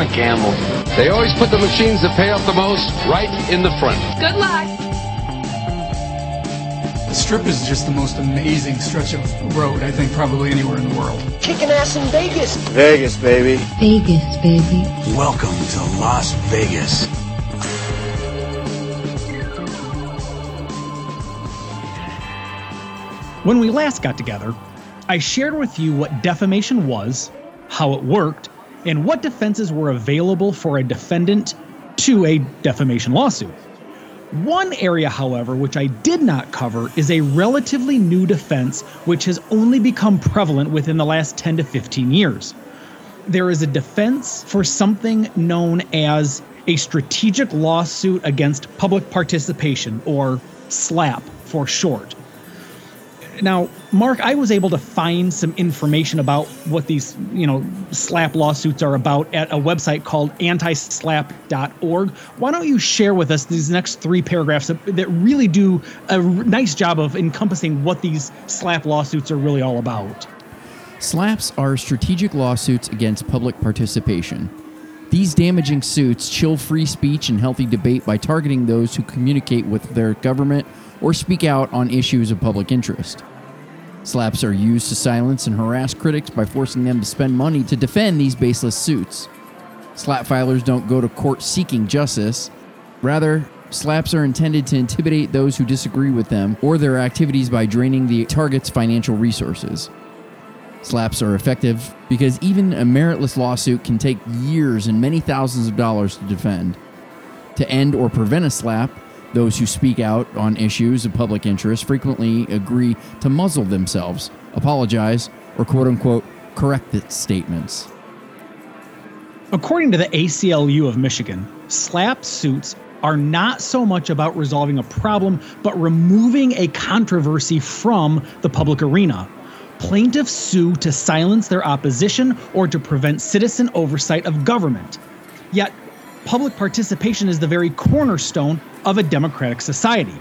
Want to gamble? They always put the machines that pay off the most right in the front. Good luck. The Strip is just the most amazing stretch of road, I think, probably anywhere in the world. Kicking ass in Vegas. Vegas, baby. Vegas, baby. Welcome to Las Vegas. When we last got together, I shared with you what defamation was, how it worked, and what defenses were available for a defendant to a defamation lawsuit. One area, however, which I did not cover is a relatively new defense which has only become prevalent within the last 10 to 15 years. There is a defense for something known as a strategic lawsuit against public participation, or SLAPP for short. Now, Mark, I was able to find some information about what these, you know, slap lawsuits are about at a website called antislap.org. Why don't you share with us these next three paragraphs that really do a nice job of encompassing what these slap lawsuits are really all about? Slaps are strategic lawsuits against public participation. These damaging suits chill free speech and healthy debate by targeting those who communicate with their government or speak out on issues of public interest. Slaps are used to silence and harass critics by forcing them to spend money to defend these baseless suits. SLAPP filers don't go to court seeking justice. Rather, slaps are intended to intimidate those who disagree with them or their activities by draining the target's financial resources. Slaps are effective because even a meritless lawsuit can take years and many thousands of dollars to defend. To end or prevent a SLAPP, those who speak out on issues of public interest frequently agree to muzzle themselves, apologize, or quote unquote correct its statements. According to the ACLU of Michigan, slap suits are not so much about resolving a problem, but removing a controversy from the public arena. Plaintiffs sue to silence their opposition or to prevent citizen oversight of government. Yet, public participation is the very cornerstone of a democratic society.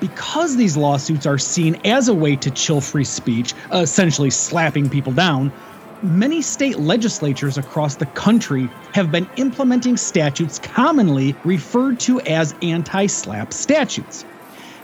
Because these lawsuits are seen as a way to chill free speech, essentially slapping people down, many state legislatures across the country have been implementing statutes commonly referred to as anti slap statutes.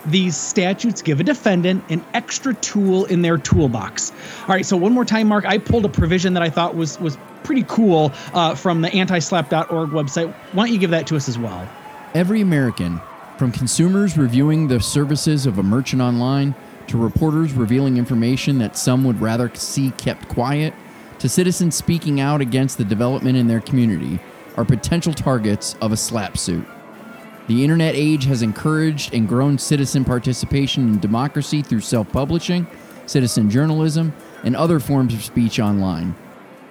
These statutes give a defendant an extra tool in their toolbox. All right, so one more time, Mark, I pulled a provision that I thought was, was pretty cool uh, from the antislap.org website. Why don't you give that to us as well? Every American, from consumers reviewing the services of a merchant online, to reporters revealing information that some would rather see kept quiet, to citizens speaking out against the development in their community, are potential targets of a SLAPP suit. The internet age has encouraged and grown citizen participation in democracy through self publishing, citizen journalism, and other forms of speech online.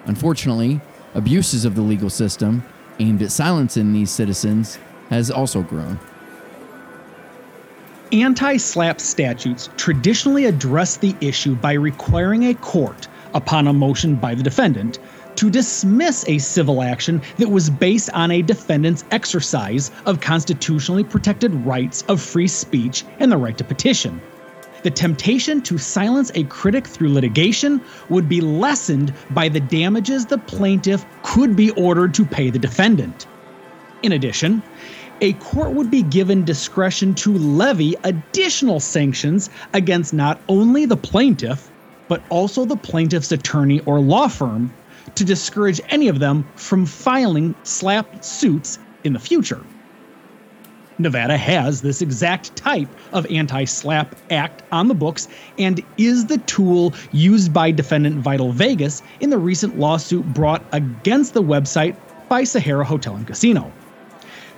Unfortunately, abuses of the legal system aimed at silencing these citizens has also grown. Anti slap statutes traditionally address the issue by requiring a court, upon a motion by the defendant, to dismiss a civil action that was based on a defendant's exercise of constitutionally protected rights of free speech and the right to petition. The temptation to silence a critic through litigation would be lessened by the damages the plaintiff could be ordered to pay the defendant. In addition, a court would be given discretion to levy additional sanctions against not only the plaintiff, but also the plaintiff's attorney or law firm to discourage any of them from filing slap suits in the future. Nevada has this exact type of anti SLAP act on the books and is the tool used by defendant Vital Vegas in the recent lawsuit brought against the website by Sahara Hotel and Casino.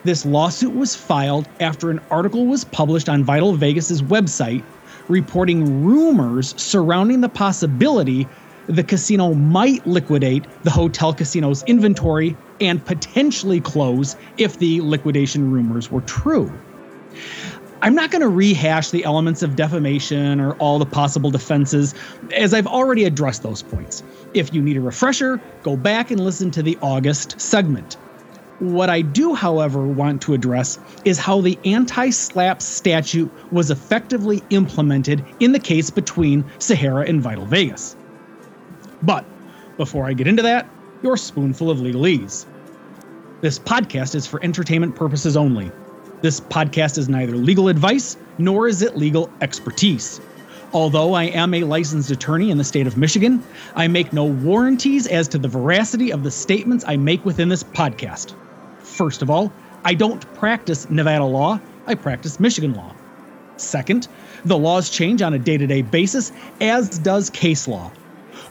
This lawsuit was filed after an article was published on Vital Vegas's website reporting rumors surrounding the possibility the casino might liquidate the hotel casino's inventory and potentially close if the liquidation rumors were true. I'm not going to rehash the elements of defamation or all the possible defenses, as I've already addressed those points. If you need a refresher, go back and listen to the August segment. What I do, however, want to address is how the anti SLAP statute was effectively implemented in the case between Sahara and Vital Vegas. But before I get into that, your spoonful of legalese. This podcast is for entertainment purposes only. This podcast is neither legal advice nor is it legal expertise. Although I am a licensed attorney in the state of Michigan, I make no warranties as to the veracity of the statements I make within this podcast. First of all, I don't practice Nevada law, I practice Michigan law. Second, the laws change on a day to day basis, as does case law.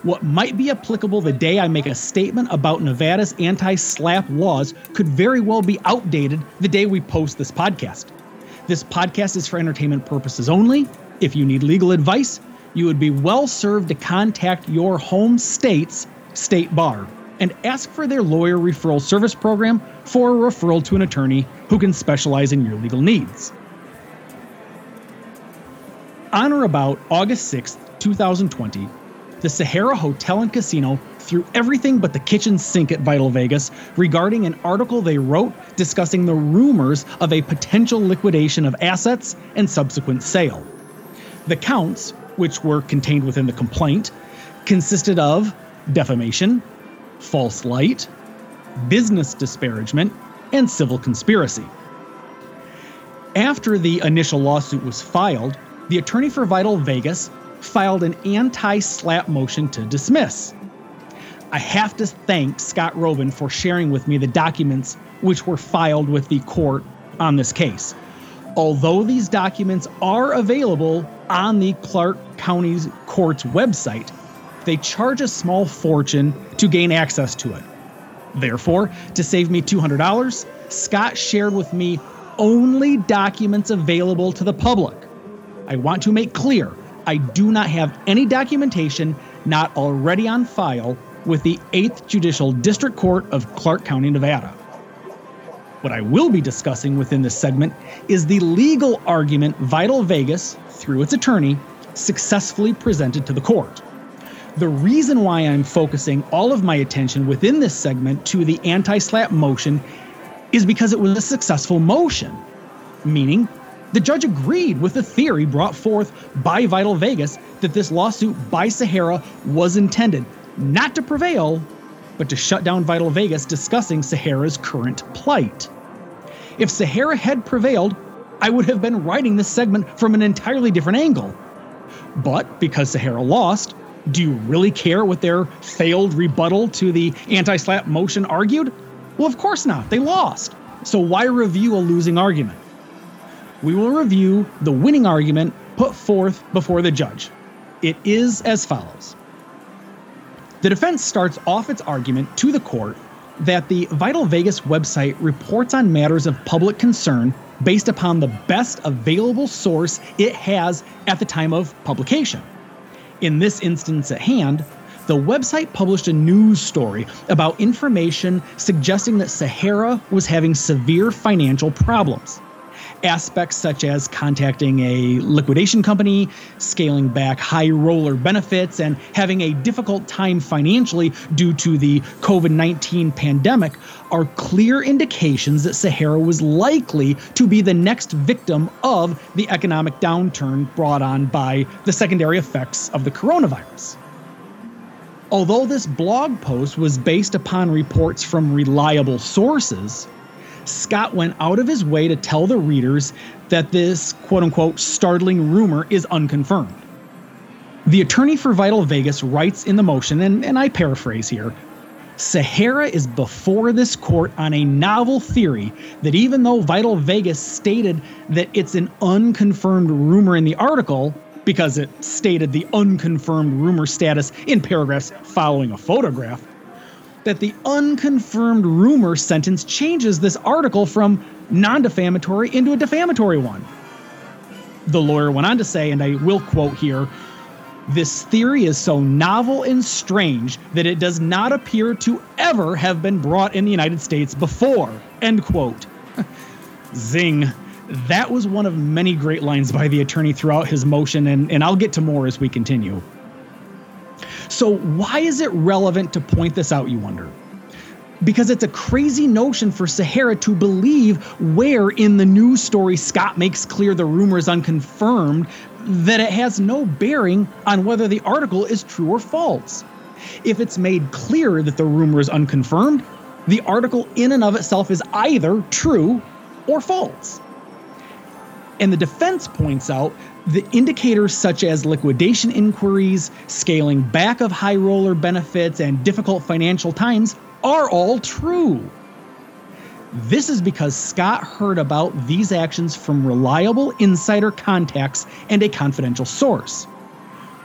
What might be applicable the day I make a statement about Nevada's anti slap laws could very well be outdated the day we post this podcast. This podcast is for entertainment purposes only. If you need legal advice, you would be well served to contact your home state's state bar and ask for their lawyer referral service program for a referral to an attorney who can specialize in your legal needs. On or about August 6th, 2020, the Sahara Hotel and Casino threw everything but the kitchen sink at Vital Vegas regarding an article they wrote discussing the rumors of a potential liquidation of assets and subsequent sale. The counts, which were contained within the complaint, consisted of defamation, false light, business disparagement, and civil conspiracy. After the initial lawsuit was filed, the attorney for Vital Vegas filed an anti slap motion to dismiss. I have to thank Scott Roeben for sharing with me the documents which were filed with the court on this case. Although these documents are available on the Clark County Court's website, they charge a small fortune to gain access to it. Therefore, to save me $200, Scott shared with me only documents available to the public. I want to make clear I do not have any documentation not already on file with the 8th Judicial District Court of Clark County, Nevada. What I will be discussing within this segment is the legal argument Vital Vegas, through its attorney, successfully presented to the court. The reason why I'm focusing all of my attention within this segment to the anti slap motion is because it was a successful motion, meaning the judge agreed with the theory brought forth by Vital Vegas that this lawsuit by Sahara was intended not to prevail, but to shut down Vital Vegas discussing Sahara's current plight. If Sahara had prevailed, I would have been writing this segment from an entirely different angle. But because Sahara lost, do you really care what their failed rebuttal to the anti slap motion argued? Well, of course not. They lost. So why review a losing argument? We will review the winning argument put forth before the judge. It is as follows The defense starts off its argument to the court that the Vital Vegas website reports on matters of public concern based upon the best available source it has at the time of publication. In this instance at hand, the website published a news story about information suggesting that Sahara was having severe financial problems. Aspects such as contacting a liquidation company, scaling back high roller benefits, and having a difficult time financially due to the COVID 19 pandemic are clear indications that Sahara was likely to be the next victim of the economic downturn brought on by the secondary effects of the coronavirus. Although this blog post was based upon reports from reliable sources, Scott went out of his way to tell the readers that this quote unquote startling rumor is unconfirmed. The attorney for Vital Vegas writes in the motion, and, and I paraphrase here Sahara is before this court on a novel theory that even though Vital Vegas stated that it's an unconfirmed rumor in the article, because it stated the unconfirmed rumor status in paragraphs following a photograph, that the unconfirmed rumor sentence changes this article from non defamatory into a defamatory one. The lawyer went on to say, and I will quote here This theory is so novel and strange that it does not appear to ever have been brought in the United States before. End quote. Zing. That was one of many great lines by the attorney throughout his motion, and, and I'll get to more as we continue. So, why is it relevant to point this out, you wonder? Because it's a crazy notion for Sahara to believe where in the news story Scott makes clear the rumor is unconfirmed, that it has no bearing on whether the article is true or false. If it's made clear that the rumor is unconfirmed, the article in and of itself is either true or false. And the defense points out the indicators such as liquidation inquiries, scaling back of high roller benefits, and difficult financial times are all true. This is because Scott heard about these actions from reliable insider contacts and a confidential source.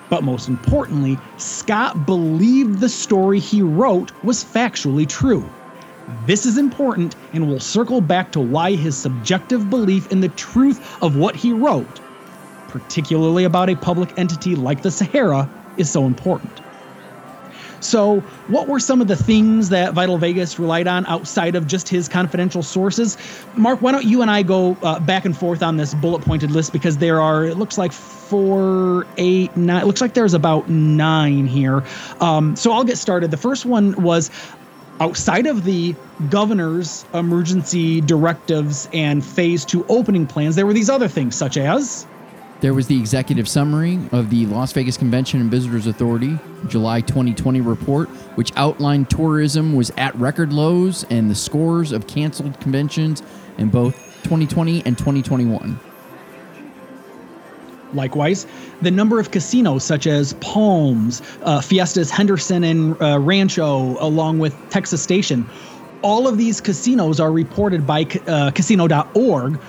But most importantly, Scott believed the story he wrote was factually true. This is important, and we'll circle back to why his subjective belief in the truth of what he wrote, particularly about a public entity like the Sahara, is so important. So, what were some of the things that Vital Vegas relied on outside of just his confidential sources? Mark, why don't you and I go uh, back and forth on this bullet pointed list because there are, it looks like four, eight, nine, it looks like there's about nine here. Um, so, I'll get started. The first one was outside of the governor's emergency directives and phase two opening plans, there were these other things such as there was the executive summary of the Las Vegas Convention and Visitors Authority July 2020 report, which outlined tourism was at record lows and the scores of canceled conventions in both 2020 and 2021. Likewise, the number of casinos such as Palms, uh, Fiestas Henderson, and uh, Rancho, along with Texas Station, all of these casinos are reported by uh, casino.org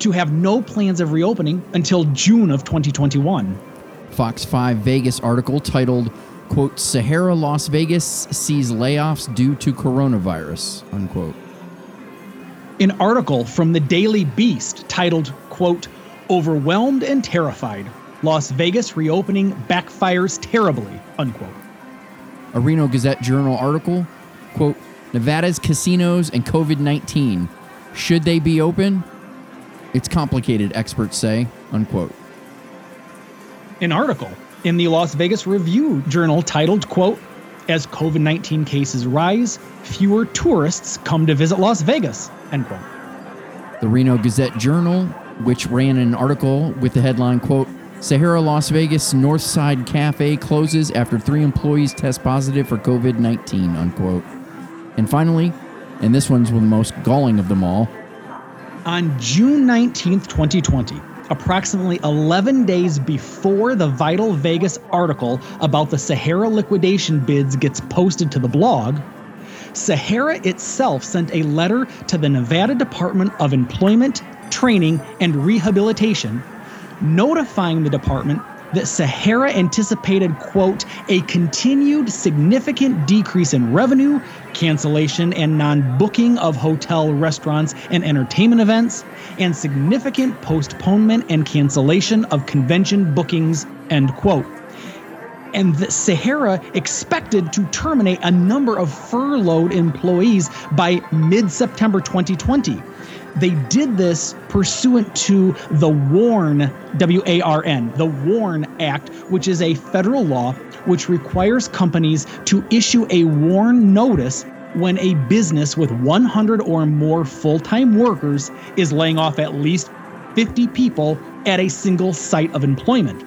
to have no plans of reopening until June of 2021. Fox 5 Vegas article titled, quote, Sahara Las Vegas sees layoffs due to coronavirus, unquote. An article from the Daily Beast titled, quote, Overwhelmed and Terrified, Las Vegas reopening backfires terribly, unquote. A Reno Gazette Journal article, quote, Nevada's casinos and COVID 19. Should they be open? It's complicated, experts say, unquote. An article in the Las Vegas Review Journal titled, quote, As COVID 19 cases rise, fewer tourists come to visit Las Vegas, end quote. The Reno Gazette Journal, which ran an article with the headline, quote, Sahara Las Vegas Northside Cafe closes after three employees test positive for COVID 19, unquote. And finally, and this one's the most galling of them all, on June 19th, 2020, approximately 11 days before the Vital Vegas article about the Sahara liquidation bids gets posted to the blog, Sahara itself sent a letter to the Nevada Department of Employment, Training, and Rehabilitation notifying the department that Sahara anticipated, quote, a continued significant decrease in revenue, cancellation and non booking of hotel, restaurants, and entertainment events, and significant postponement and cancellation of convention bookings, end quote. And that Sahara expected to terminate a number of furloughed employees by mid September 2020 they did this pursuant to the WARN, W A R N, the WARN Act, which is a federal law which requires companies to issue a WARN notice when a business with 100 or more full time workers is laying off at least 50 people at a single site of employment.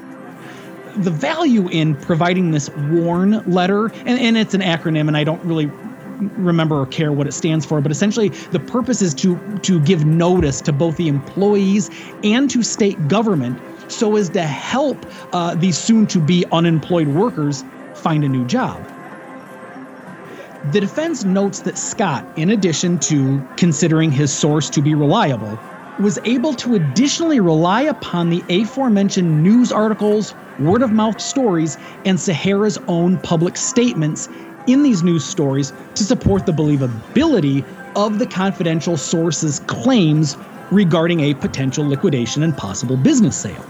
The value in providing this WARN letter, and, and it's an acronym, and I don't really remember or care what it stands for, but essentially the purpose is to to give notice to both the employees and to state government so as to help uh, these soon to be unemployed workers find a new job. The defense notes that Scott, in addition to considering his source to be reliable, was able to additionally rely upon the aforementioned news articles, word of mouth stories, and Sahara's own public statements in these news stories to support the believability of the confidential source's claims regarding a potential liquidation and possible business sale.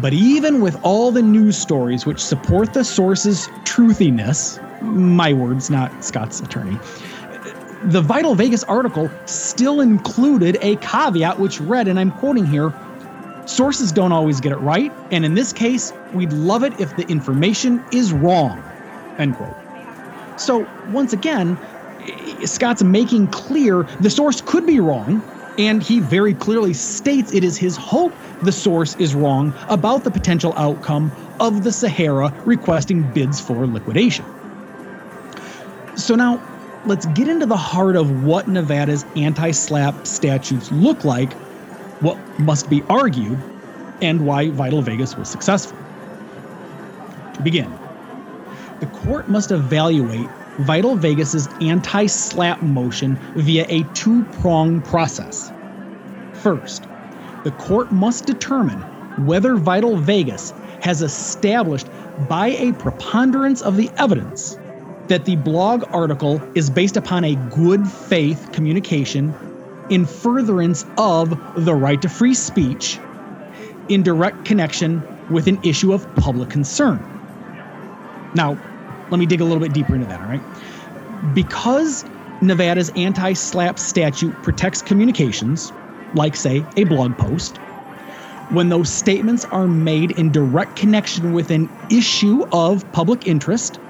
But even with all the news stories which support the source's truthiness, my words, not Scott's attorney, the Vital Vegas article still included a caveat which read, and I'm quoting here sources don't always get it right, and in this case, we'd love it if the information is wrong. End quote. So, once again, Scott's making clear the source could be wrong, and he very clearly states it is his hope the source is wrong about the potential outcome of the Sahara requesting bids for liquidation. So now let's get into the heart of what Nevada's anti SLAP statutes look like, what must be argued, and why Vital Vegas was successful. To begin, the court must evaluate Vital Vegas's anti slap motion via a two-pronged process. First, the court must determine whether Vital Vegas has established by a preponderance of the evidence that the blog article is based upon a good faith communication in furtherance of the right to free speech in direct connection with an issue of public concern. Now, let me dig a little bit deeper into that, all right? Because Nevada's anti SLAP statute protects communications, like, say, a blog post, when those statements are made in direct connection with an issue of public interest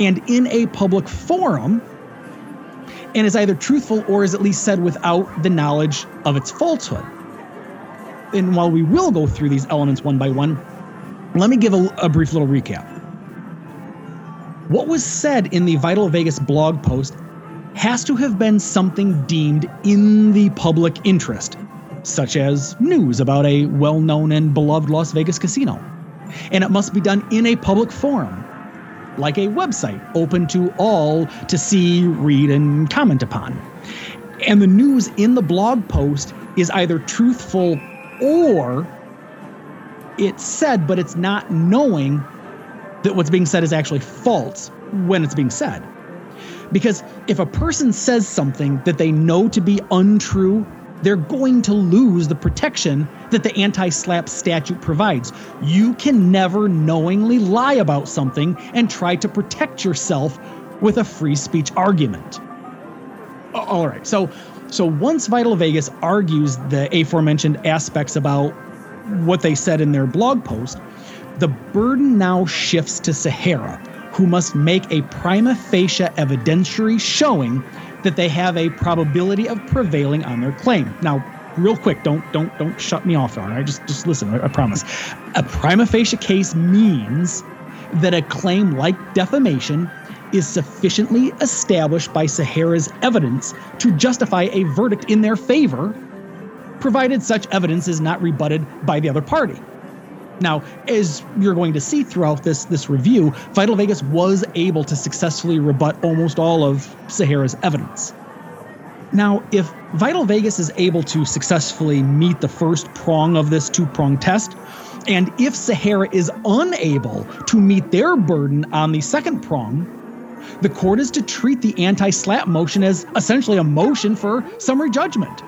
and in a public forum, and is either truthful or is at least said without the knowledge of its falsehood. And while we will go through these elements one by one, let me give a, a brief little recap. What was said in the Vital Vegas blog post has to have been something deemed in the public interest, such as news about a well known and beloved Las Vegas casino. And it must be done in a public forum, like a website open to all to see, read, and comment upon. And the news in the blog post is either truthful or it's said, but it's not knowing that what's being said is actually false when it's being said. Because if a person says something that they know to be untrue, they're going to lose the protection that the anti slap statute provides. You can never knowingly lie about something and try to protect yourself with a free speech argument. All right, so so once Vital Vegas argues the aforementioned aspects about what they said in their blog post, the burden now shifts to Sahara, who must make a prima facie evidentiary showing that they have a probability of prevailing on their claim. Now, real quick, don't don't don't shut me off, all right? Just just listen, I, I promise. A prima facie case means that a claim like defamation is sufficiently established by Sahara's evidence to justify a verdict in their favor, provided such evidence is not rebutted by the other party. Now, as you're going to see throughout this this review, Vital Vegas was able to successfully rebut almost all of Sahara's evidence. Now, if Vital Vegas is able to successfully meet the first prong of this two-prong test, and if Sahara is unable to meet their burden on the second prong, the court is to treat the anti slap motion as essentially a motion for summary judgment.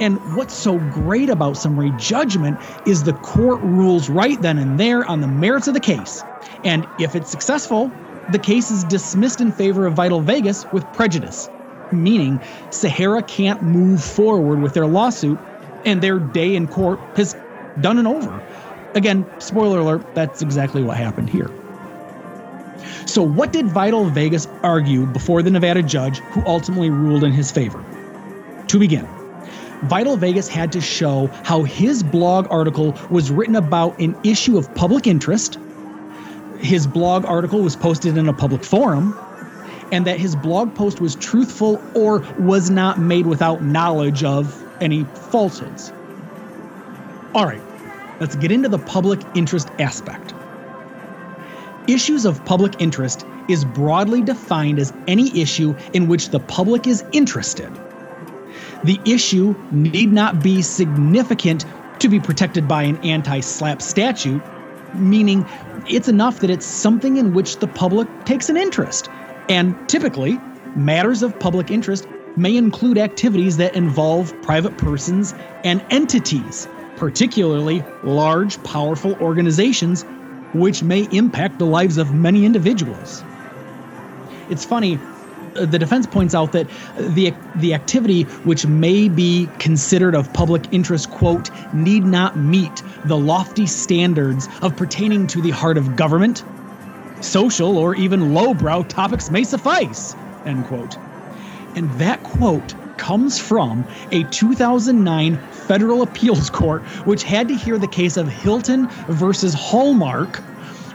And what's so great about summary judgment is the court rules right then and there on the merits of the case. And if it's successful, the case is dismissed in favor of Vital Vegas with prejudice, meaning Sahara can't move forward with their lawsuit and their day in court has done and over. Again, spoiler alert, that's exactly what happened here. So, what did Vital Vegas argue before the Nevada judge who ultimately ruled in his favor? To begin, Vital Vegas had to show how his blog article was written about an issue of public interest. His blog article was posted in a public forum, and that his blog post was truthful or was not made without knowledge of any falsehoods. All right, let's get into the public interest aspect. Issues of public interest is broadly defined as any issue in which the public is interested the issue need not be significant to be protected by an anti slap statute, meaning it's enough that it's something in which the public takes an interest. And typically, matters of public interest may include activities that involve private persons and entities, particularly large, powerful organizations, which may impact the lives of many individuals. It's funny, the defense points out that the the activity which may be considered of public interest quote need not meet the lofty standards of pertaining to the heart of government social or even lowbrow topics may suffice end quote. And that quote comes from a 2009 federal appeals court which had to hear the case of Hilton versus Hallmark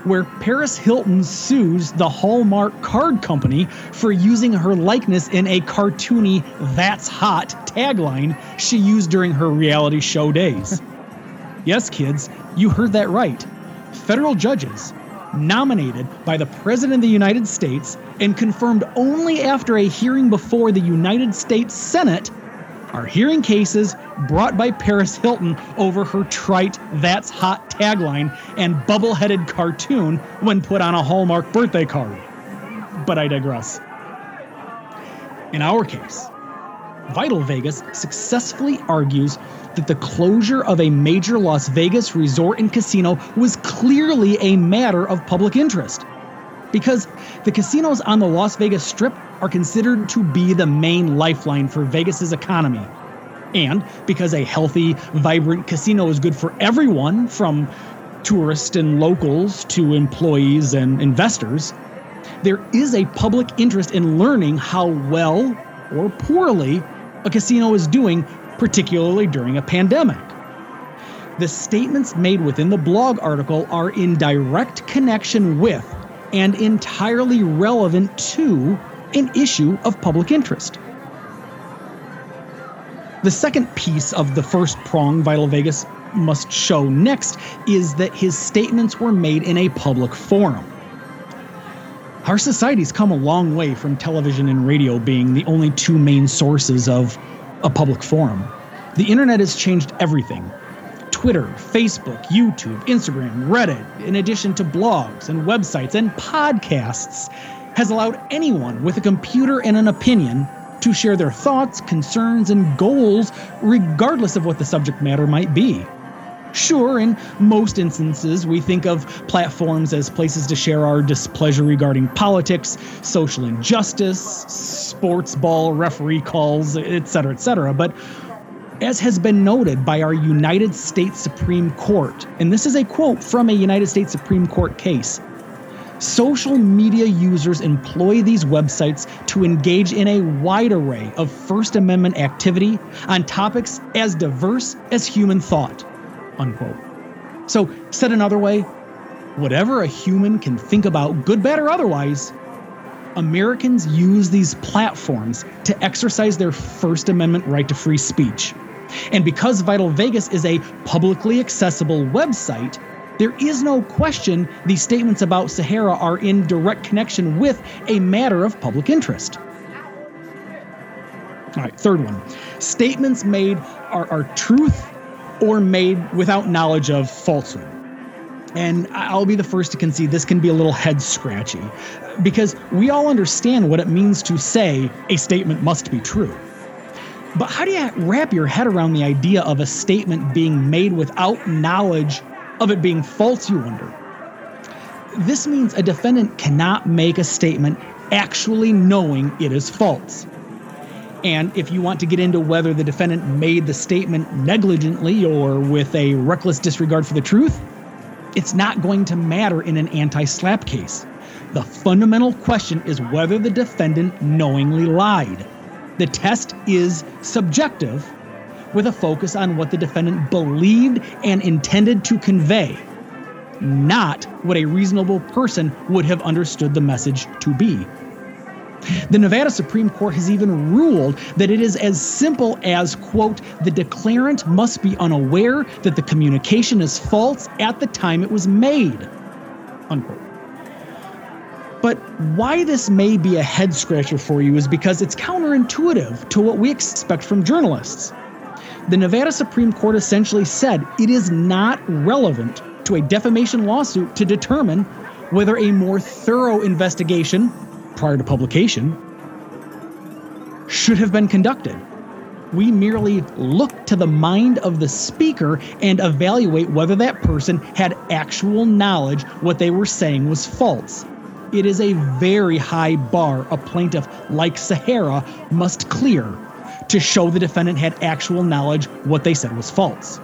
where Paris Hilton sues the Hallmark card company for using her likeness in a cartoony That's Hot tagline she used during her reality show days. yes, kids, you heard that right. Federal judges, nominated by the President of the United States and confirmed only after a hearing before the United States Senate, are hearing cases brought by Paris Hilton over her trite That's Hot tagline and bubble headed cartoon when put on a Hallmark birthday card. But I digress. In our case, Vital Vegas successfully argues that the closure of a major Las Vegas resort and casino was clearly a matter of public interest. Because the casinos on the Las Vegas Strip are considered to be the main lifeline for Vegas's economy. And because a healthy, vibrant casino is good for everyone, from tourists and locals to employees and investors, there is a public interest in learning how well or poorly a casino is doing, particularly during a pandemic. The statements made within the blog article are in direct connection with and entirely relevant to an issue of public interest. The second piece of the first prong Vital Vegas must show next is that his statements were made in a public forum. Our society's come a long way from television and radio being the only two main sources of a public forum. The internet has changed everything. Twitter, Facebook, YouTube, Instagram, Reddit, in addition to blogs and websites and podcasts, has allowed anyone with a computer and an opinion to share their thoughts, concerns, and goals, regardless of what the subject matter might be. Sure, in most instances, we think of platforms as places to share our displeasure regarding politics, social injustice, sports ball referee calls, etc., etc. But as has been noted by our United States Supreme Court, and this is a quote from a United States Supreme Court case social media users employ these websites to engage in a wide array of First Amendment activity on topics as diverse as human thought. Unquote. So, said another way, whatever a human can think about, good, bad, or otherwise, Americans use these platforms to exercise their First Amendment right to free speech. And because Vital Vegas is a publicly accessible website, there is no question these statements about Sahara are in direct connection with a matter of public interest. All right, third one. Statements made are, are truth or made without knowledge of falsehood. And I'll be the first to concede this can be a little head scratchy because we all understand what it means to say a statement must be true. But how do you wrap your head around the idea of a statement being made without knowledge of it being false, you wonder? This means a defendant cannot make a statement actually knowing it is false. And if you want to get into whether the defendant made the statement negligently or with a reckless disregard for the truth, it's not going to matter in an anti slap case. The fundamental question is whether the defendant knowingly lied. The test is subjective, with a focus on what the defendant believed and intended to convey, not what a reasonable person would have understood the message to be. The Nevada Supreme Court has even ruled that it is as simple as, quote, the declarant must be unaware that the communication is false at the time it was made, unquote. But why this may be a head scratcher for you is because it's counterintuitive to what we expect from journalists. The Nevada Supreme Court essentially said it is not relevant to a defamation lawsuit to determine whether a more thorough investigation prior to publication should have been conducted. We merely look to the mind of the speaker and evaluate whether that person had actual knowledge what they were saying was false. It is a very high bar a plaintiff like Sahara must clear to show the defendant had actual knowledge what they said was false.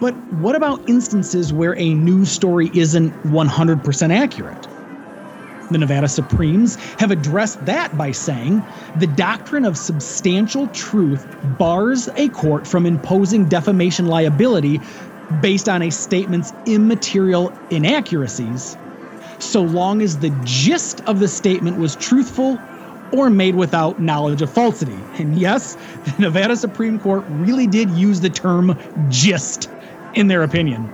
But what about instances where a news story isn't 100% accurate? The Nevada Supremes have addressed that by saying the doctrine of substantial truth bars a court from imposing defamation liability based on a statement's immaterial inaccuracies, so long as the gist of the statement was truthful or made without knowledge of falsity. And yes, the Nevada Supreme Court really did use the term gist in their opinion.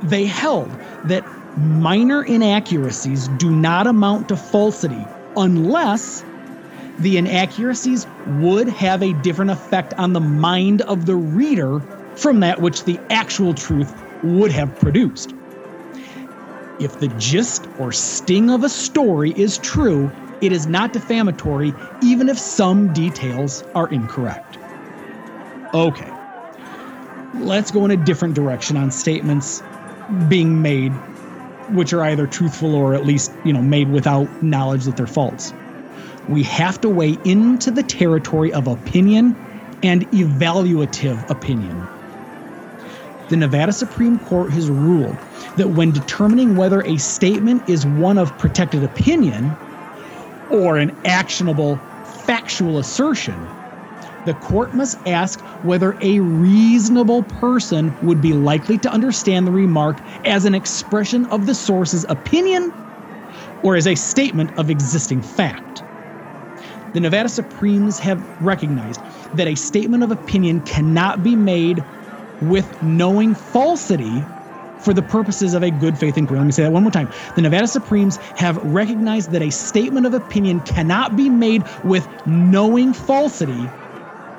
They held that minor inaccuracies do not amount to falsity unless the inaccuracies would have a different effect on the mind of the reader from that which the actual truth would have produced. If the gist or sting of a story is true, it is not defamatory, even if some details are incorrect. Okay, let's go in a different direction on statements being made which are either truthful or at least, you know, made without knowledge that they're false. We have to weigh into the territory of opinion and evaluative opinion. The Nevada Supreme Court has ruled that when determining whether a statement is one of protected opinion or an actionable factual assertion, the court must ask whether a reasonable person would be likely to understand the remark as an expression of the source's opinion or as a statement of existing fact. The Nevada Supremes have recognized that a statement of opinion cannot be made with knowing falsity for the purposes of a good faith inquiry. Let me say that one more time. The Nevada Supremes have recognized that a statement of opinion cannot be made with knowing falsity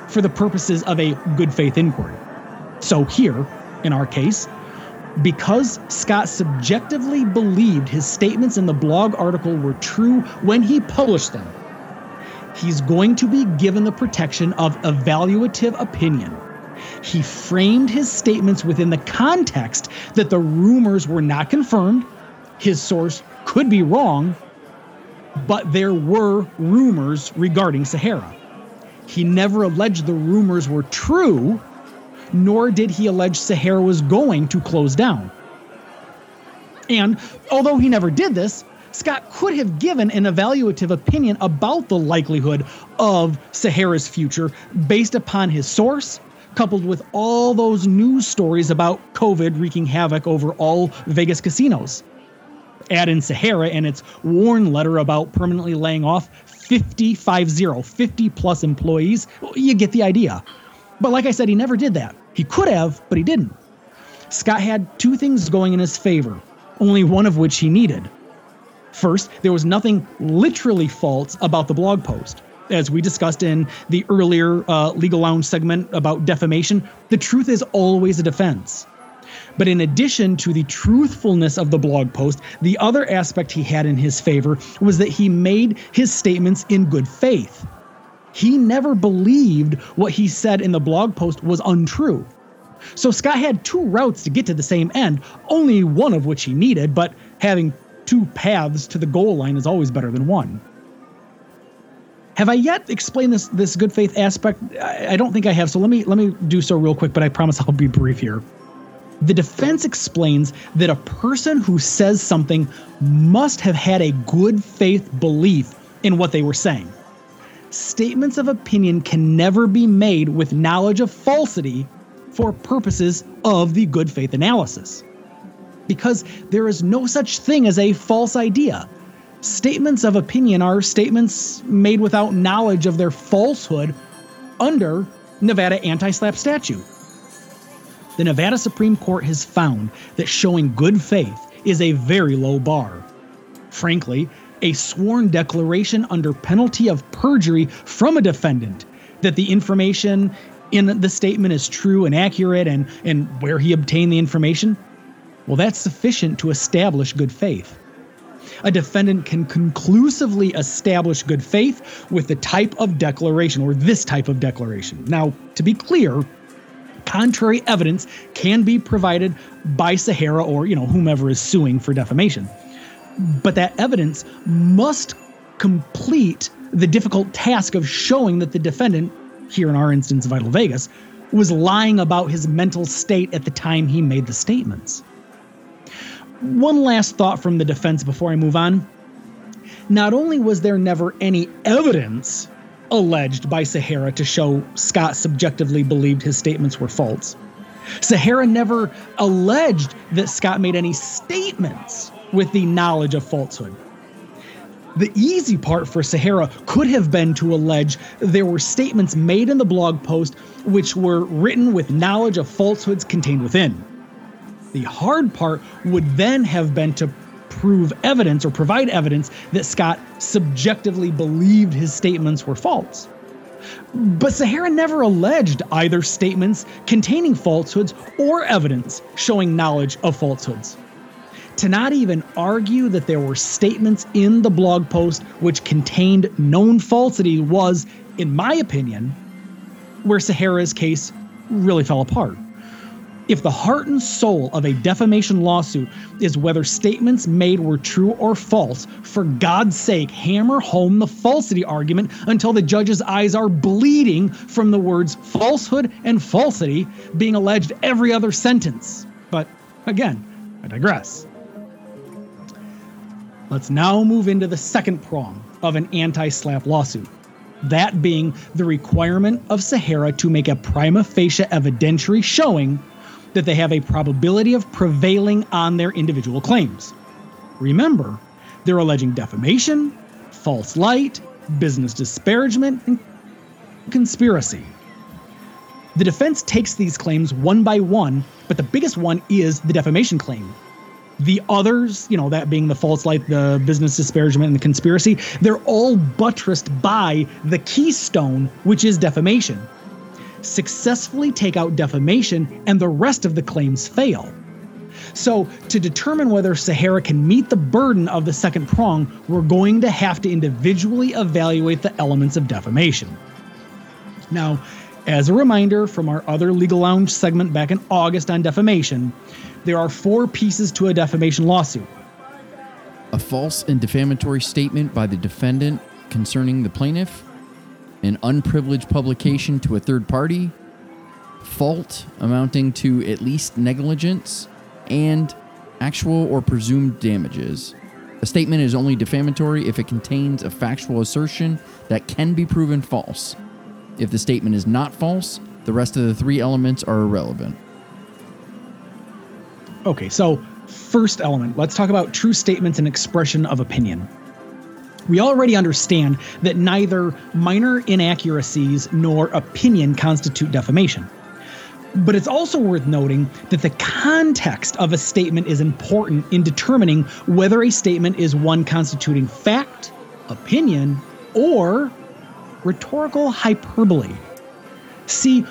for the purposes of a good faith inquiry. So, here, in our case, because Scott subjectively believed his statements in the blog article were true when he published them, he's going to be given the protection of evaluative opinion. He framed his statements within the context that the rumors were not confirmed, his source could be wrong, but there were rumors regarding Sahara. He never alleged the rumors were true, nor did he allege Sahara was going to close down. And although he never did this, Scott could have given an evaluative opinion about the likelihood of Sahara's future based upon his source, coupled with all those news stories about COVID wreaking havoc over all Vegas casinos. Add in Sahara and its warn letter about permanently laying off 50, 50, 50 plus employees. You get the idea. But like I said, he never did that. He could have, but he didn't. Scott had two things going in his favor, only one of which he needed. First, there was nothing literally false about the blog post. As we discussed in the earlier uh, Legal Lounge segment about defamation, the truth is always a defense. But in addition to the truthfulness of the blog post, the other aspect he had in his favor was that he made his statements in good faith. He never believed what he said in the blog post was untrue. So Scott had two routes to get to the same end, only one of which he needed, but having two paths to the goal line is always better than one. Have I yet explained this this good faith aspect? I, I don't think I have, so let me let me do so real quick, but I promise I'll be brief here. The defense explains that a person who says something must have had a good faith belief in what they were saying. Statements of opinion can never be made with knowledge of falsity for purposes of the good faith analysis. Because there is no such thing as a false idea. Statements of opinion are statements made without knowledge of their falsehood under Nevada anti slap statute the Nevada Supreme Court has found that showing good faith is a very low bar. Frankly, a sworn declaration under penalty of perjury from a defendant that the information in the statement is true and accurate and, and where he obtained the information, well, that's sufficient to establish good faith. a defendant can conclusively establish good faith with the type of declaration or this type of declaration. Now, to be clear, contrary evidence can be provided by Sahara or, you know, whomever is suing for defamation. But that evidence must complete the difficult task of showing that the defendant, here in our instance Vital Vegas, was lying about his mental state at the time he made the statements. One last thought from the defense before I move on. Not only was there never any evidence alleged by Sahara to show Scott subjectively believed his statements were false, Sahara never alleged that Scott made any statements with the knowledge of falsehood. The easy part for Sahara could have been to allege there were statements made in the blog post which were written with knowledge of falsehoods contained within. The hard part would then have been to prove evidence or provide evidence that Scott subjectively believed his statements were false. But Sahara never alleged either statements containing falsehoods or evidence showing knowledge of falsehoods. To not even argue that there were statements in the blog post which contained known falsity was, in my opinion, where Sahara's case really fell apart. If the heart and soul of a defamation lawsuit is whether statements made were true or false, for God's sake, hammer home the falsity argument until the judge's eyes are bleeding from the words falsehood and falsity being alleged every other sentence. But again, I digress. Let's now move into the second prong of an anti SLAPP lawsuit that being the requirement of Sahara to make a prima facie evidentiary showing that they have a probability of prevailing on their individual claims. Remember, they're alleging defamation, false light, business disparagement, and conspiracy. The defense takes these claims one by one, but the biggest one is the defamation claim. The others, you know, that being the false light, the business disparagement, and the conspiracy, they're all buttressed by the keystone, which is defamation successfully take out defamation, and the rest of the claims fail. So, to determine whether Sahara can meet the burden of the second prong, we're going to have to individually evaluate the elements of defamation. Now, as a reminder from our other Legal Lounge segment back in August on defamation, there are four pieces to a defamation lawsuit a false and defamatory statement by the defendant concerning the plaintiff, an unprivileged publication to a third party, fault amounting to at least negligence, and actual or presumed damages. A statement is only defamatory if it contains a factual assertion that can be proven false. If the statement is not false, the rest of the three elements are irrelevant. Okay, so first element, let's talk about true statements and expression of opinion we already understand that neither minor inaccuracies nor opinion constitute defamation. But it's also worth noting that the context of a statement is important in determining whether a statement is one constituting fact, opinion, or rhetorical hyperbole. See,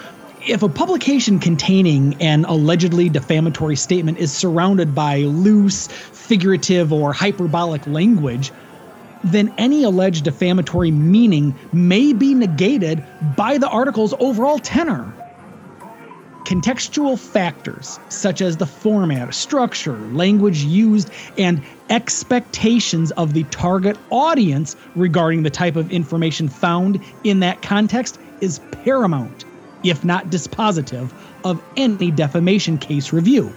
if a publication containing an allegedly defamatory statement is surrounded by loose, figurative, or hyperbolic language, then any alleged defamatory meaning may be negated by the article's overall tenor. Contextual factors such as the format, structure, language used, and expectations of the target audience regarding the type of information found in that context is paramount, if not dispositive, of any defamation case review.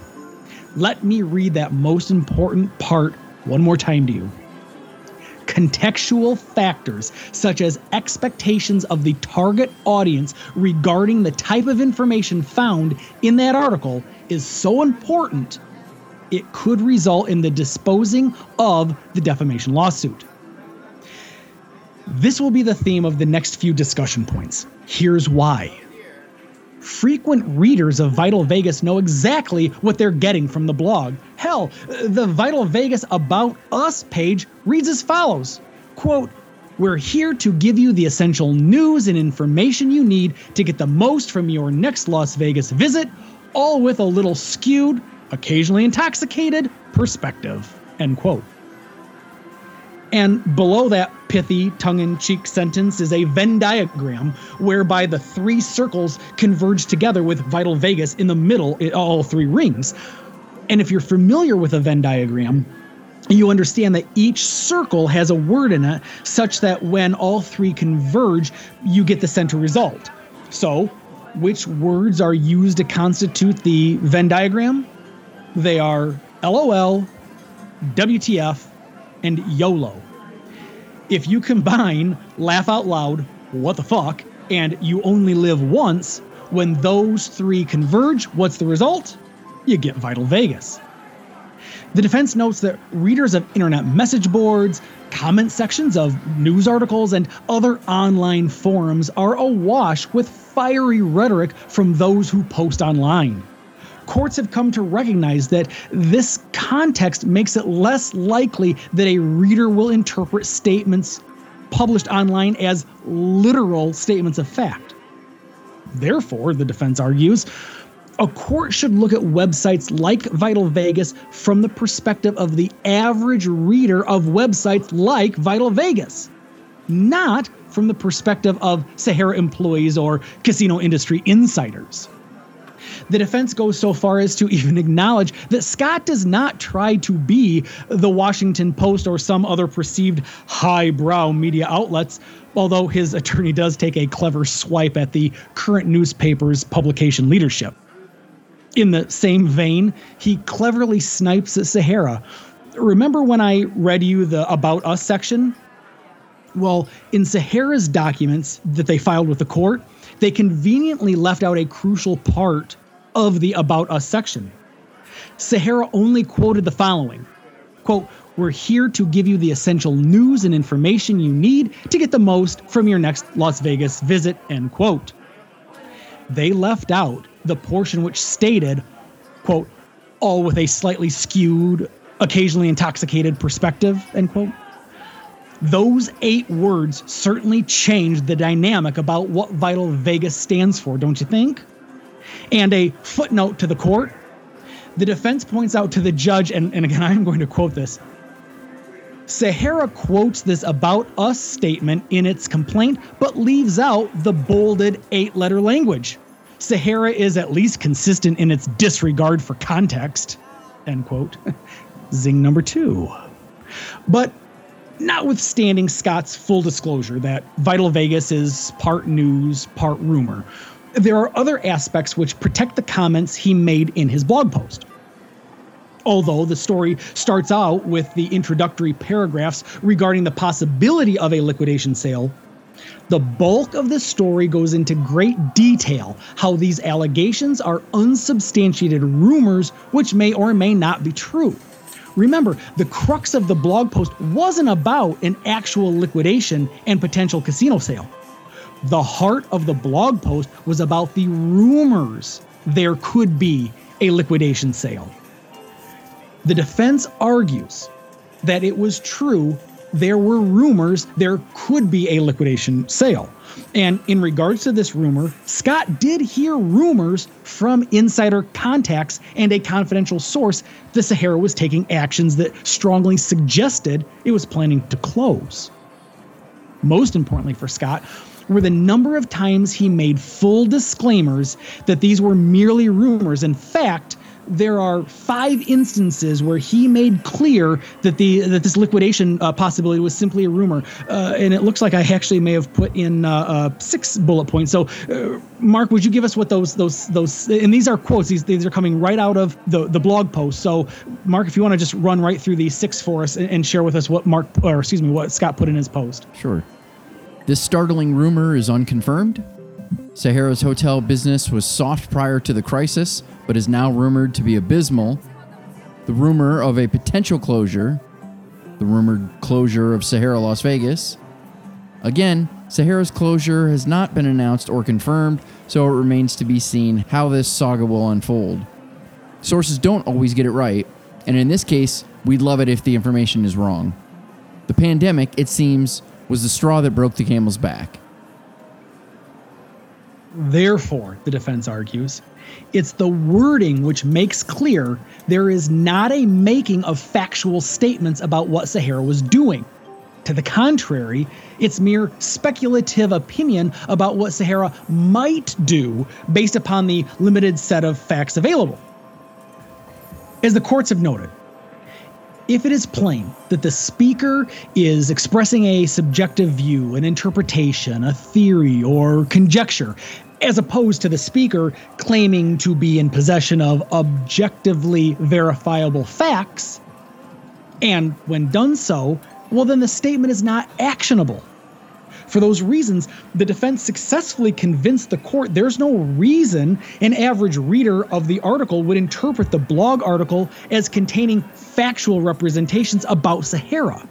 Let me read that most important part one more time to you contextual factors such as expectations of the target audience regarding the type of information found in that article is so important it could result in the disposing of the defamation lawsuit. This will be the theme of the next few discussion points. Here's why. Frequent readers of Vital Vegas know exactly what they're getting from the blog. Hell, the Vital Vegas About Us page reads as follows Quote, we're here to give you the essential news and information you need to get the most from your next Las Vegas visit, all with a little skewed, occasionally intoxicated perspective. End quote. And below that pithy, tongue in cheek sentence is a Venn diagram whereby the three circles converge together with Vital Vegas in the middle, all three rings. And if you're familiar with a Venn diagram, you understand that each circle has a word in it such that when all three converge, you get the center result. So, which words are used to constitute the Venn diagram? They are LOL, WTF, and YOLO. If you combine laugh out loud, what the fuck, and you only live once, when those three converge, what's the result? You get Vital Vegas. The defense notes that readers of internet message boards, comment sections of news articles, and other online forums are awash with fiery rhetoric from those who post online courts have come to recognize that this context makes it less likely that a reader will interpret statements published online as literal statements of fact. Therefore, the defense argues, a court should look at websites like Vital Vegas from the perspective of the average reader of websites like Vital Vegas, not from the perspective of Sahara employees or casino industry insiders. The defense goes so far as to even acknowledge that Scott does not try to be the Washington Post or some other perceived highbrow media outlets, although his attorney does take a clever swipe at the current newspaper's publication leadership. In the same vein, he cleverly snipes at Sahara. Remember when I read you the About Us section? Well, in Sahara's documents that they filed with the court, they conveniently left out a crucial part of the About Us section. Sahara only quoted the following quote, We're here to give you the essential news and information you need to get the most from your next Las Vegas visit, end quote. They left out the portion which stated, quote, all with a slightly skewed, occasionally intoxicated perspective, end quote. Those eight words certainly changed the dynamic about what Vital Vegas stands for, don't you think? And a footnote to the court the defense points out to the judge, and, and again, I'm going to quote this. Sahara quotes this about us statement in its complaint, but leaves out the bolded eight letter language. Sahara is at least consistent in its disregard for context. End quote. Zing number two. But notwithstanding Scott's full disclosure that Vital Vegas is part news, part rumor, there are other aspects which protect the comments he made in his blog post. Although the story starts out with the introductory paragraphs regarding the possibility of a liquidation sale, the bulk of the story goes into great detail how these allegations are unsubstantiated rumors which may or may not be true. Remember, the crux of the blog post wasn't about an actual liquidation and potential casino sale. The heart of the blog post was about the rumors there could be a liquidation sale. The defense argues that it was true there were rumors there could be a liquidation sale. And in regards to this rumor, Scott did hear rumors from insider contacts and a confidential source the Sahara was taking actions that strongly suggested it was planning to close. Most importantly for Scott were the number of times he made full disclaimers that these were merely rumors. In fact, there are five instances where he made clear that the that this liquidation uh, possibility was simply a rumor, uh, and it looks like I actually may have put in uh, uh six bullet points. So, uh, Mark, would you give us what those those those? And these are quotes. These these are coming right out of the the blog post. So, Mark, if you want to just run right through these six for us and, and share with us what Mark or excuse me what Scott put in his post. Sure. This startling rumor is unconfirmed. Sahara's hotel business was soft prior to the crisis, but is now rumored to be abysmal. The rumor of a potential closure, the rumored closure of Sahara Las Vegas. Again, Sahara's closure has not been announced or confirmed, so it remains to be seen how this saga will unfold. Sources don't always get it right, and in this case, we'd love it if the information is wrong. The pandemic, it seems, was the straw that broke the camel's back. Therefore, the defense argues, it's the wording which makes clear there is not a making of factual statements about what Sahara was doing. To the contrary, it's mere speculative opinion about what Sahara might do based upon the limited set of facts available. As the courts have noted, if it is plain that the speaker is expressing a subjective view, an interpretation, a theory, or conjecture, as opposed to the speaker claiming to be in possession of objectively verifiable facts, and when done so, well, then the statement is not actionable. For those reasons, the defense successfully convinced the court there's no reason an average reader of the article would interpret the blog article as containing factual representations about Sahara.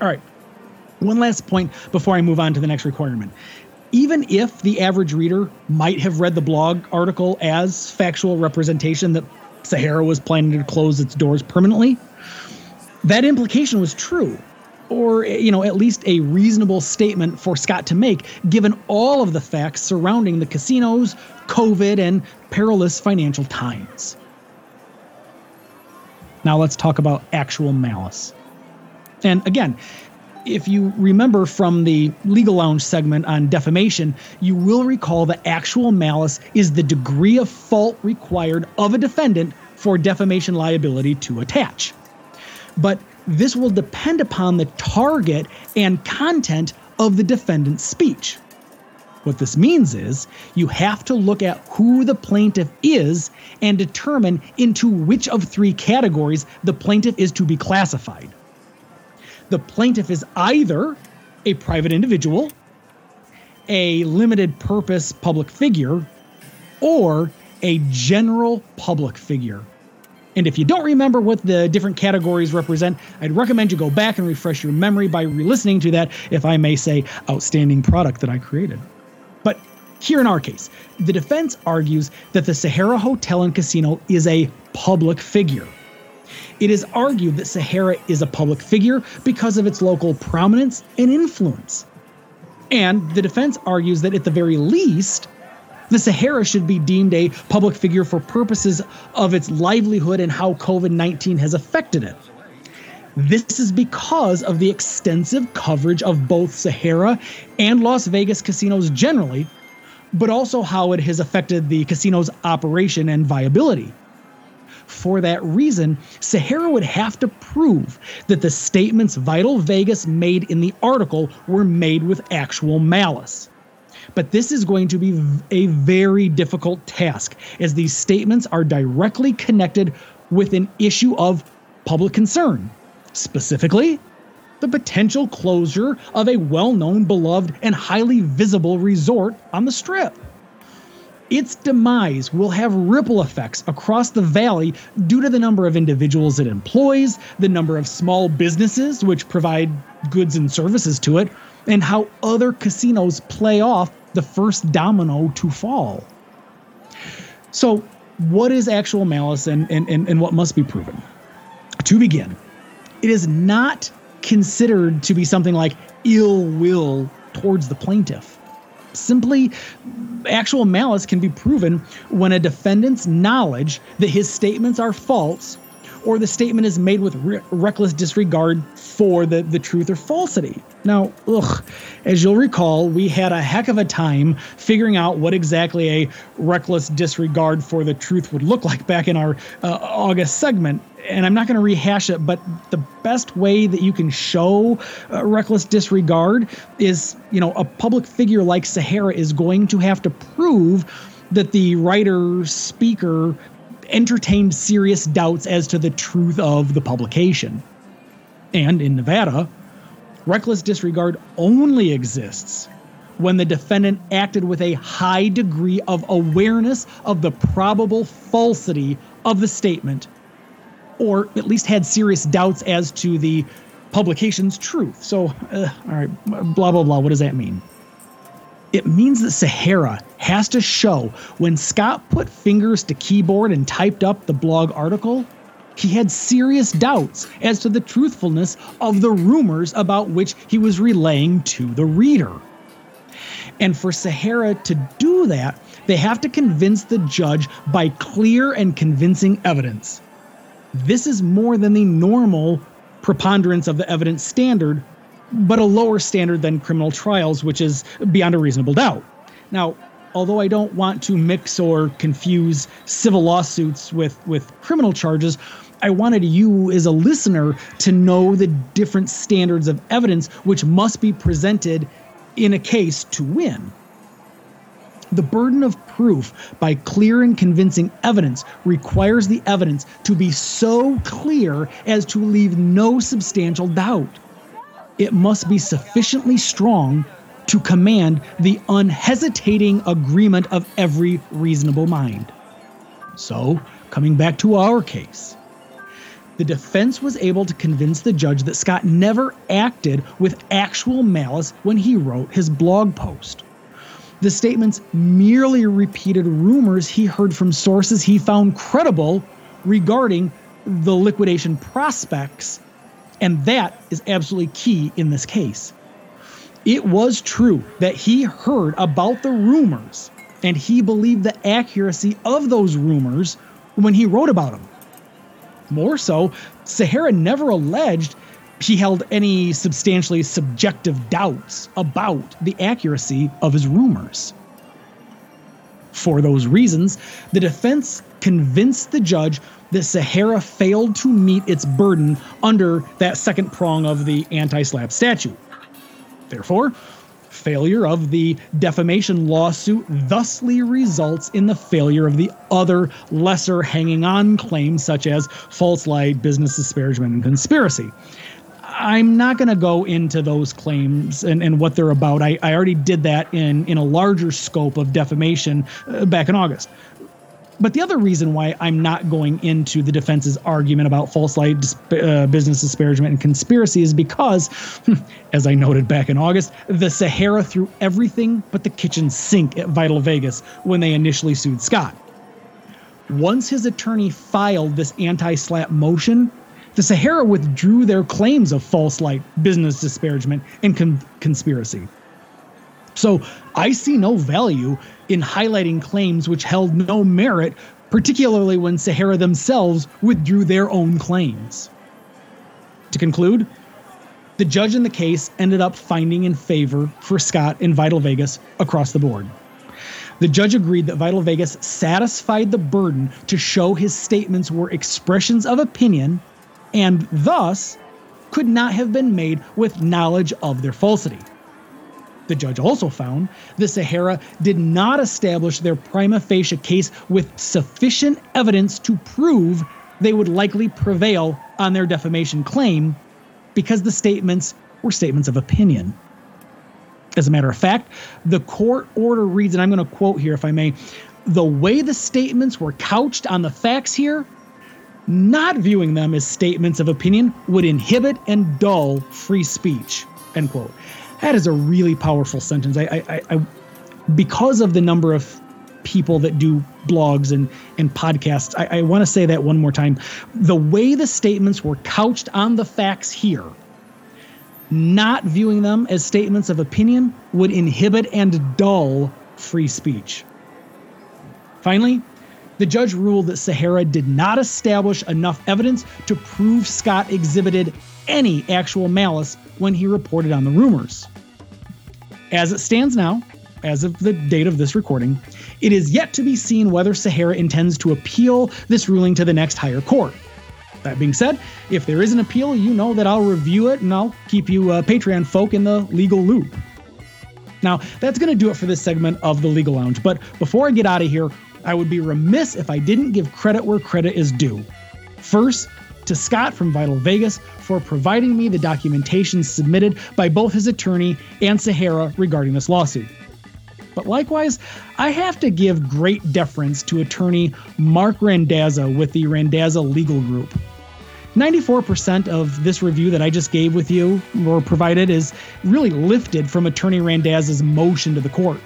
All right, one last point before I move on to the next requirement. Even if the average reader might have read the blog article as factual representation that Sahara was planning to close its doors permanently, that implication was true or you know at least a reasonable statement for Scott to make given all of the facts surrounding the casinos, COVID and perilous financial times. Now let's talk about actual malice. And again, if you remember from the legal lounge segment on defamation, you will recall that actual malice is the degree of fault required of a defendant for defamation liability to attach. But this will depend upon the target and content of the defendant's speech. What this means is you have to look at who the plaintiff is and determine into which of three categories the plaintiff is to be classified. The plaintiff is either a private individual, a limited purpose public figure, or a general public figure. And if you don't remember what the different categories represent, I'd recommend you go back and refresh your memory by re listening to that, if I may say, outstanding product that I created. But here in our case, the defense argues that the Sahara Hotel and Casino is a public figure. It is argued that Sahara is a public figure because of its local prominence and influence. And the defense argues that at the very least, the Sahara should be deemed a public figure for purposes of its livelihood and how COVID 19 has affected it. This is because of the extensive coverage of both Sahara and Las Vegas casinos generally, but also how it has affected the casino's operation and viability. For that reason, Sahara would have to prove that the statements Vital Vegas made in the article were made with actual malice. But this is going to be a very difficult task, as these statements are directly connected with an issue of public concern. Specifically, the potential closure of a well known, beloved, and highly visible resort on the Strip. Its demise will have ripple effects across the valley due to the number of individuals it employs, the number of small businesses which provide goods and services to it, and how other casinos play off the first domino to fall. So, what is actual malice and, and, and, and what must be proven? To begin, it is not considered to be something like ill will towards the plaintiff. Simply, actual malice can be proven when a defendant's knowledge that his statements are false or the statement is made with re- reckless disregard for the, the truth or falsity. Now, ugh, as you'll recall, we had a heck of a time figuring out what exactly a reckless disregard for the truth would look like back in our uh, August segment. And I'm not going to rehash it, but the best way that you can show uh, reckless disregard is, you know, a public figure like Sahara is going to have to prove that the writer, speaker, entertained serious doubts as to the truth of the publication. And in Nevada, reckless disregard only exists when the defendant acted with a high degree of awareness of the probable falsity of the statement, or at least had serious doubts as to the publication's truth. So, uh, all right, blah, blah, blah. What does that mean? It means that Sahara has to show when Scott put fingers to keyboard and typed up the blog article, he had serious doubts as to the truthfulness of the rumors about which he was relaying to the reader. And for Sahara to do that, they have to convince the judge by clear and convincing evidence. This is more than the normal preponderance of the evidence standard, but a lower standard than criminal trials, which is beyond a reasonable doubt. Now, although I don't want to mix or confuse civil lawsuits with, with criminal charges, I wanted you as a listener to know the different standards of evidence which must be presented in a case to win. The burden of proof by clear and convincing evidence requires the evidence to be so clear as to leave no substantial doubt. It must be sufficiently strong to command the unhesitating agreement of every reasonable mind. So, coming back to our case, the defense was able to convince the judge that Scott never acted with actual malice when he wrote his blog post. The statements merely repeated rumors he heard from sources he found credible regarding the liquidation prospects, and that is absolutely key in this case. It was true that he heard about the rumors, and he believed the accuracy of those rumors when he wrote about them. More so, Sahara never alleged he held any substantially subjective doubts about the accuracy of his rumors. For those reasons, the defense convinced the judge that Sahara failed to meet its burden under that second prong of the anti SLAPP statute. Therefore, failure of the defamation lawsuit thusly results in the failure of the other lesser hanging on claims, such as false light, business disparagement, and conspiracy. I'm not going to go into those claims and, and what they're about. I, I already did that in, in a larger scope of defamation uh, back in August. But the other reason why I'm not going into the defense's argument about false light, uh, business disparagement, and conspiracy is because, as I noted back in August, the Sahara threw everything but the kitchen sink at Vital Vegas when they initially sued Scott. Once his attorney filed this anti SLAPP motion, the Sahara withdrew their claims of false light, business disparagement, and con- conspiracy. So I see no value in highlighting claims which held no merit, particularly when Sahara themselves withdrew their own claims. To conclude, the judge in the case ended up finding in favor for Scott and Vital Vegas across the board. The judge agreed that Vital Vegas satisfied the burden to show his statements were expressions of opinion and thus could not have been made with knowledge of their falsity. The judge also found the Sahara did not establish their prima facie case with sufficient evidence to prove they would likely prevail on their defamation claim because the statements were statements of opinion. As a matter of fact, the court order reads, and I'm going to quote here if I may the way the statements were couched on the facts here not viewing them as statements of opinion would inhibit and dull free speech. End quote. That is a really powerful sentence. I, I, I because of the number of people that do blogs and, and podcasts, I, I want to say that one more time. The way the statements were couched on the facts here, not viewing them as statements of opinion would inhibit and dull free speech. Finally, the judge ruled that Sahara did not establish enough evidence to prove Scott exhibited any actual malice when he reported on the rumors. As it stands now, as of the date of this recording, it is yet to be seen whether Sahara intends to appeal this ruling to the next higher court. That being said, if there is an appeal, you know that I'll review it and I'll keep you uh, Patreon folk in the legal loop. Now, that's going to do it for this segment of the Legal Lounge. But before I get out of here, I would be remiss if I didn't give credit where credit is due. First, to Scott from Vital Vegas for providing me the documentation submitted by both his attorney and Sahara regarding this lawsuit. But likewise, I have to give great deference to attorney Marc Randazza with the Randazza Legal Group. 94% of this review that I just gave with you or provided is really lifted from attorney Randazza's motion to the court.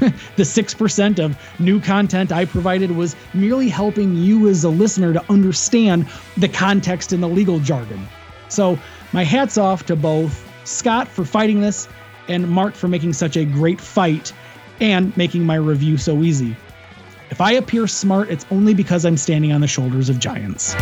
the 6% of new content I provided was merely helping you as a listener to understand the context and the legal jargon. So, my hat's off to both Scott for fighting this and Marc for making such a great fight and making my review so easy. If I appear smart, it's only because I'm standing on the shoulders of giants.